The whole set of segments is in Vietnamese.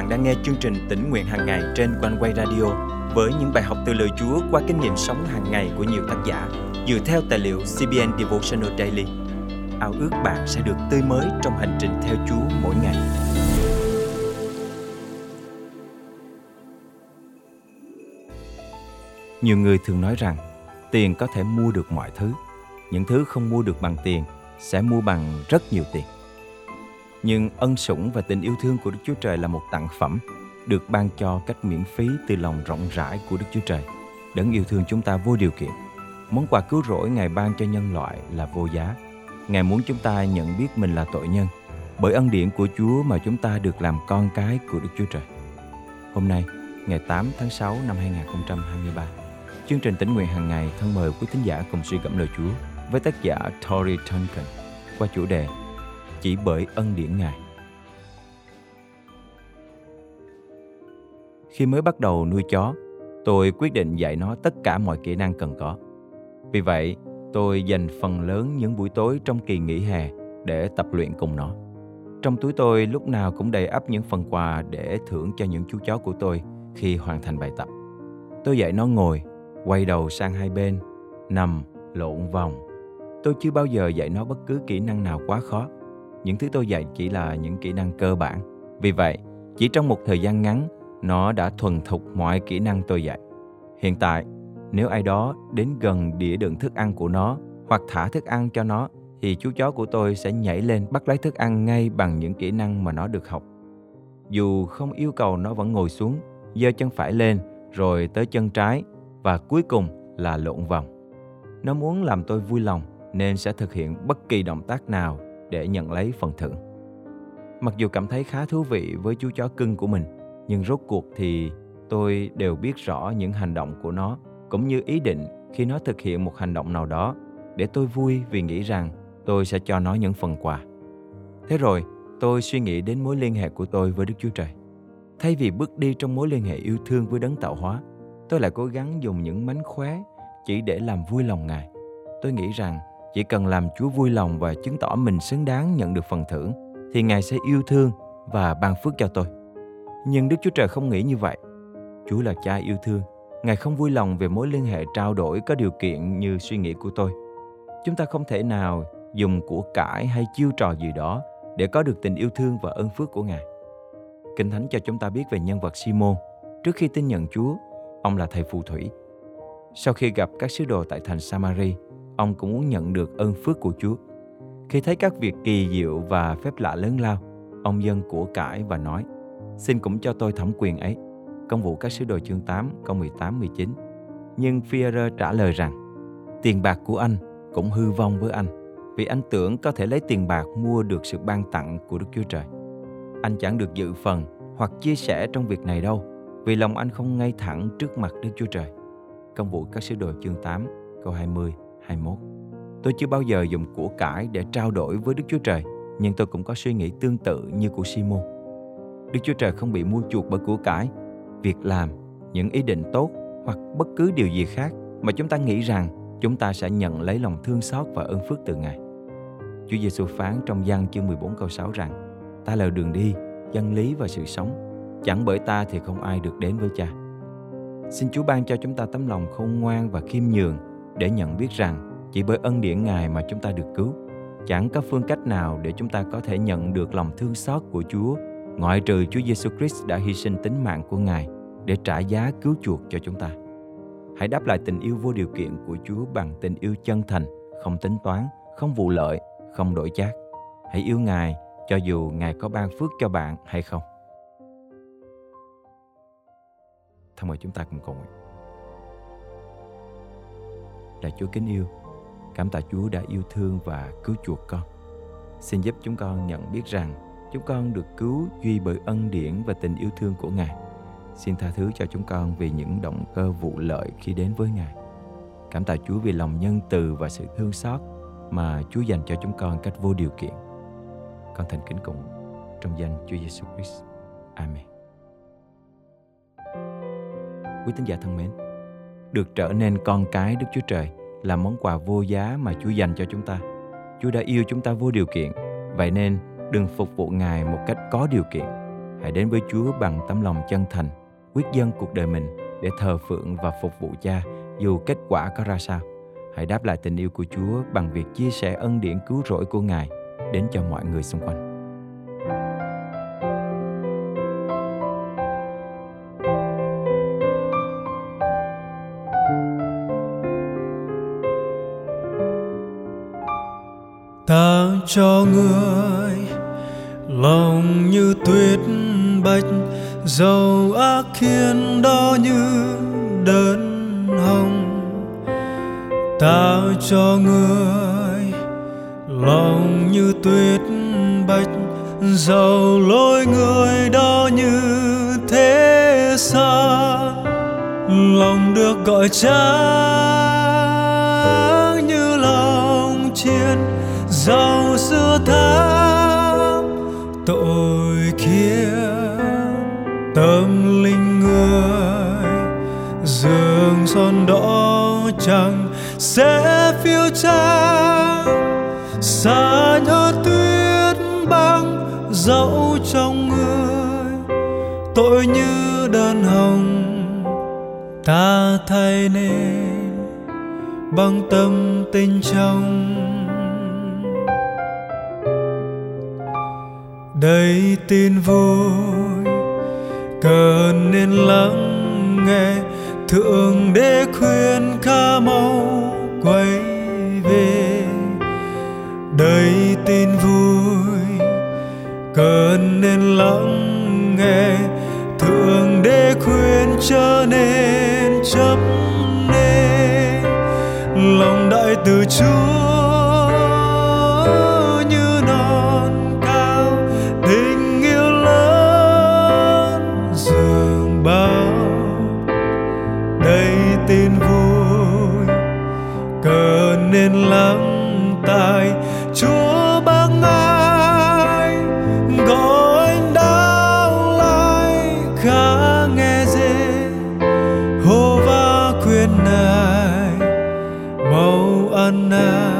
bạn đang nghe chương trình tỉnh nguyện hàng ngày trên quanh quay radio với những bài học từ lời Chúa qua kinh nghiệm sống hàng ngày của nhiều tác giả dựa theo tài liệu CBN Devotional Daily. Ao ước bạn sẽ được tươi mới trong hành trình theo Chúa mỗi ngày. Nhiều người thường nói rằng, tiền có thể mua được mọi thứ. Những thứ không mua được bằng tiền sẽ mua bằng rất nhiều tiền. Nhưng ân sủng và tình yêu thương của Đức Chúa Trời là một tặng phẩm được ban cho cách miễn phí từ lòng rộng rãi của Đức Chúa Trời. Đấng yêu thương chúng ta vô điều kiện. Món quà cứu rỗi Ngài ban cho nhân loại là vô giá. Ngài muốn chúng ta nhận biết mình là tội nhân. Bởi ân điển của Chúa mà chúng ta được làm con cái của Đức Chúa Trời. Hôm nay, ngày 8 tháng 6 năm 2023, chương trình tỉnh nguyện hàng ngày thân mời quý thính giả cùng suy gẫm lời Chúa với tác giả Tori Duncan qua chủ đề chỉ bởi ân điển Ngài. Khi mới bắt đầu nuôi chó, tôi quyết định dạy nó tất cả mọi kỹ năng cần có. Vì vậy, tôi dành phần lớn những buổi tối trong kỳ nghỉ hè để tập luyện cùng nó. Trong túi tôi lúc nào cũng đầy ắp những phần quà để thưởng cho những chú chó của tôi khi hoàn thành bài tập. Tôi dạy nó ngồi, quay đầu sang hai bên, nằm, lộn vòng. Tôi chưa bao giờ dạy nó bất cứ kỹ năng nào quá khó. Những thứ tôi dạy chỉ là những kỹ năng cơ bản. Vì vậy, chỉ trong một thời gian ngắn, nó đã thuần thục mọi kỹ năng tôi dạy. Hiện tại, nếu ai đó đến gần đĩa đựng thức ăn của nó hoặc thả thức ăn cho nó thì chú chó của tôi sẽ nhảy lên bắt lấy thức ăn ngay bằng những kỹ năng mà nó được học. Dù không yêu cầu nó vẫn ngồi xuống, giơ chân phải lên rồi tới chân trái và cuối cùng là lộn vòng. Nó muốn làm tôi vui lòng nên sẽ thực hiện bất kỳ động tác nào để nhận lấy phần thưởng. Mặc dù cảm thấy khá thú vị với chú chó cưng của mình, nhưng rốt cuộc thì tôi đều biết rõ những hành động của nó cũng như ý định khi nó thực hiện một hành động nào đó để tôi vui vì nghĩ rằng tôi sẽ cho nó những phần quà. Thế rồi, tôi suy nghĩ đến mối liên hệ của tôi với Đức Chúa Trời. Thay vì bước đi trong mối liên hệ yêu thương với đấng tạo hóa, tôi lại cố gắng dùng những mánh khóe chỉ để làm vui lòng Ngài. Tôi nghĩ rằng chỉ cần làm Chúa vui lòng và chứng tỏ mình xứng đáng nhận được phần thưởng thì Ngài sẽ yêu thương và ban phước cho tôi. Nhưng Đức Chúa Trời không nghĩ như vậy. Chúa là cha yêu thương. Ngài không vui lòng về mối liên hệ trao đổi có điều kiện như suy nghĩ của tôi. Chúng ta không thể nào dùng của cải hay chiêu trò gì đó để có được tình yêu thương và ơn phước của Ngài. Kinh Thánh cho chúng ta biết về nhân vật Simon. Trước khi tin nhận Chúa, ông là thầy phù thủy. Sau khi gặp các sứ đồ tại thành Samari, ông cũng muốn nhận được ơn phước của Chúa. Khi thấy các việc kỳ diệu và phép lạ lớn lao, ông dân của cải và nói – xin cũng cho tôi thẩm quyền ấy. Công vụ các sứ đồ chương 8, câu 18, 19. Nhưng Führer trả lời rằng, tiền bạc của anh cũng hư vong với anh, vì anh tưởng có thể lấy tiền bạc mua được sự ban tặng của Đức Chúa Trời. Anh chẳng được dự phần hoặc chia sẻ trong việc này đâu, vì lòng anh không ngay thẳng trước mặt Đức Chúa Trời. Công vụ các sứ đồ chương 8, câu 20, 21. Tôi chưa bao giờ dùng của cải để trao đổi với Đức Chúa Trời, nhưng tôi cũng có suy nghĩ tương tự như của Simon. Đức Chúa Trời không bị mua chuộc bởi của cải, việc làm, những ý định tốt hoặc bất cứ điều gì khác mà chúng ta nghĩ rằng chúng ta sẽ nhận lấy lòng thương xót và ơn phước từ Ngài. Chúa Giêsu phán trong gian chương 14 câu 6 rằng Ta là đường đi, chân lý và sự sống. Chẳng bởi ta thì không ai được đến với cha. Xin Chúa ban cho chúng ta tấm lòng khôn ngoan và khiêm nhường để nhận biết rằng chỉ bởi ân điển Ngài mà chúng ta được cứu. Chẳng có phương cách nào để chúng ta có thể nhận được lòng thương xót của Chúa ngoại trừ Chúa Giêsu Christ đã hy sinh tính mạng của Ngài để trả giá cứu chuộc cho chúng ta. Hãy đáp lại tình yêu vô điều kiện của Chúa bằng tình yêu chân thành, không tính toán, không vụ lợi, không đổi chác. Hãy yêu Ngài cho dù Ngài có ban phước cho bạn hay không. Thôi mời chúng ta cùng cầu nguyện. Lạy Chúa kính yêu, cảm tạ Chúa đã yêu thương và cứu chuộc con. Xin giúp chúng con nhận biết rằng Chúng con được cứu duy bởi ân điển và tình yêu thương của Ngài. Xin tha thứ cho chúng con vì những động cơ vụ lợi khi đến với Ngài. Cảm tạ Chúa vì lòng nhân từ và sự thương xót mà Chúa dành cho chúng con cách vô điều kiện. Con thành kính cùng trong danh Chúa Giêsu Christ. Amen. Quý tín giả thân mến, được trở nên con cái Đức Chúa Trời là món quà vô giá mà Chúa dành cho chúng ta. Chúa đã yêu chúng ta vô điều kiện, vậy nên đừng phục vụ Ngài một cách có điều kiện. hãy đến với Chúa bằng tấm lòng chân thành, quyết dâng cuộc đời mình để thờ phượng và phục vụ Cha dù kết quả có ra sao. Hãy đáp lại tình yêu của Chúa bằng việc chia sẻ ân điển cứu rỗi của Ngài đến cho mọi người xung quanh. Cho người. Lòng như tuyết bạch, dầu ác khiến đó như đơn hồng. Ta cho người, lòng như tuyết bạch, dầu lối người đó như thế gian lòng được gọi trắng như lòng chiên giàu xưa tháng tội khiến tâm linh người dường son đỏ chẳng sẽ phiêu trang. Xa nhớ tuyết băng dẫu trong người, tội như đơn hồng ta thay nên bằng tâm tình trong. Đầy tin vui cần nên lắng nghe. Thượng đế khuyên ca mau quay về. Đầy tin vui cần nên lắng nghe. Thượng đế khuyên trở nên chấp mau ăn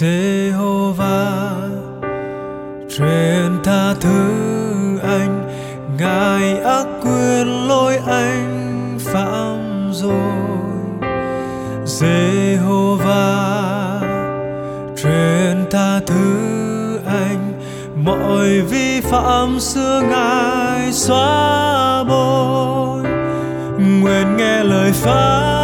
Jehovah, truyền tha thứ anh. Ngài ác quyền lỗi anh, phạm rồi. Jehovah, truyền tha thứ anh. Mọi vi phạm xưa ngài xóa bôi nguyện nghe lời phán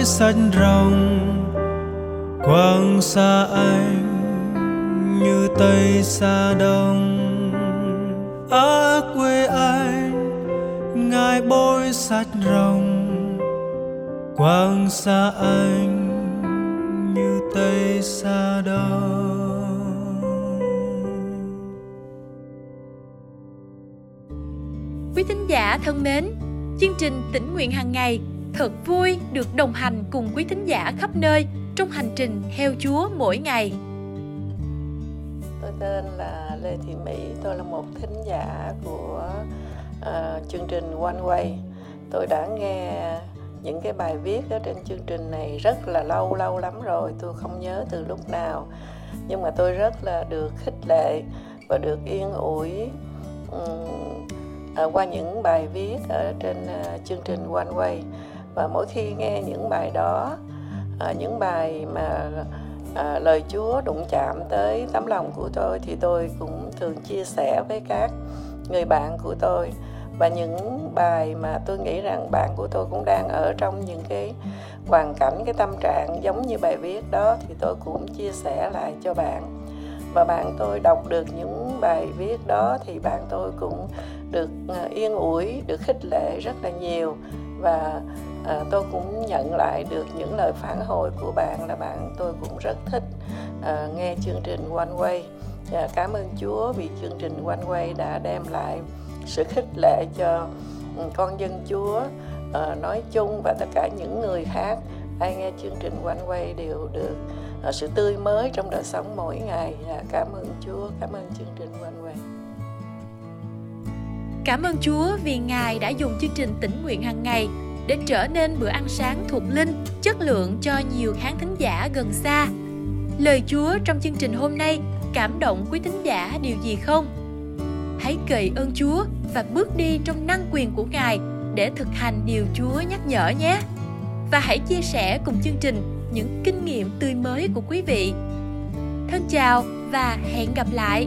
bôi xanh rồng quang xa anh như tây xa đông. Ở quê anh ngài bôi sạch rồng. Quang xa anh như tây xa đông. Quý thính giả thân mến, chương trình tỉnh nguyện hàng ngày thật vui được đồng hành cùng quý thính giả khắp nơi trong hành trình theo Chúa mỗi ngày. Tôi tên là Lê Thị Mỹ, tôi là một thính giả của uh, chương trình One Way. Tôi đã nghe những cái bài viết ở trên chương trình này rất là lâu lâu lắm rồi, tôi không nhớ từ lúc nào. Nhưng mà tôi rất là được khích lệ và được yên ủi um, uh, qua những bài viết ở trên uh, chương trình One Way. Và mỗi khi nghe những bài đó, à, những bài mà à, lời Chúa đụng chạm tới tấm lòng của tôi thì tôi cũng thường chia sẻ với các người bạn của tôi. Và những bài mà tôi nghĩ rằng bạn của tôi cũng đang ở trong những cái hoàn cảnh cái tâm trạng giống như bài viết đó thì tôi cũng chia sẻ lại cho bạn. Và bạn tôi đọc được những bài viết đó thì bạn tôi cũng được à, yên ủi được khích lệ rất là nhiều. Và à, tôi cũng nhận lại được những lời phản hồi của bạn là bạn tôi cũng rất thích à, nghe chương trình One Way à, cảm ơn Chúa vì chương trình One Way đã đem lại sự khích lệ cho ừ, con dân Chúa à, nói chung và tất cả những người khác ai nghe chương trình One Way đều được à, sự tươi mới trong đời sống mỗi ngày. À, cảm ơn Chúa, cảm ơn chương trình One Way. Cảm ơn Chúa vì Ngài đã dùng chương trình tỉnh nguyện hàng ngày để trở nên bữa ăn sáng thuộc linh, chất lượng cho nhiều khán thính giả gần xa. Lời Chúa trong chương trình hôm nay cảm động quý thính giả điều gì không? Hãy cậy ơn Chúa và bước đi trong năng quyền của Ngài để thực hành điều Chúa nhắc nhở nhé. Và hãy chia sẻ cùng chương trình những kinh nghiệm tươi mới của quý vị. Thân chào và hẹn gặp lại.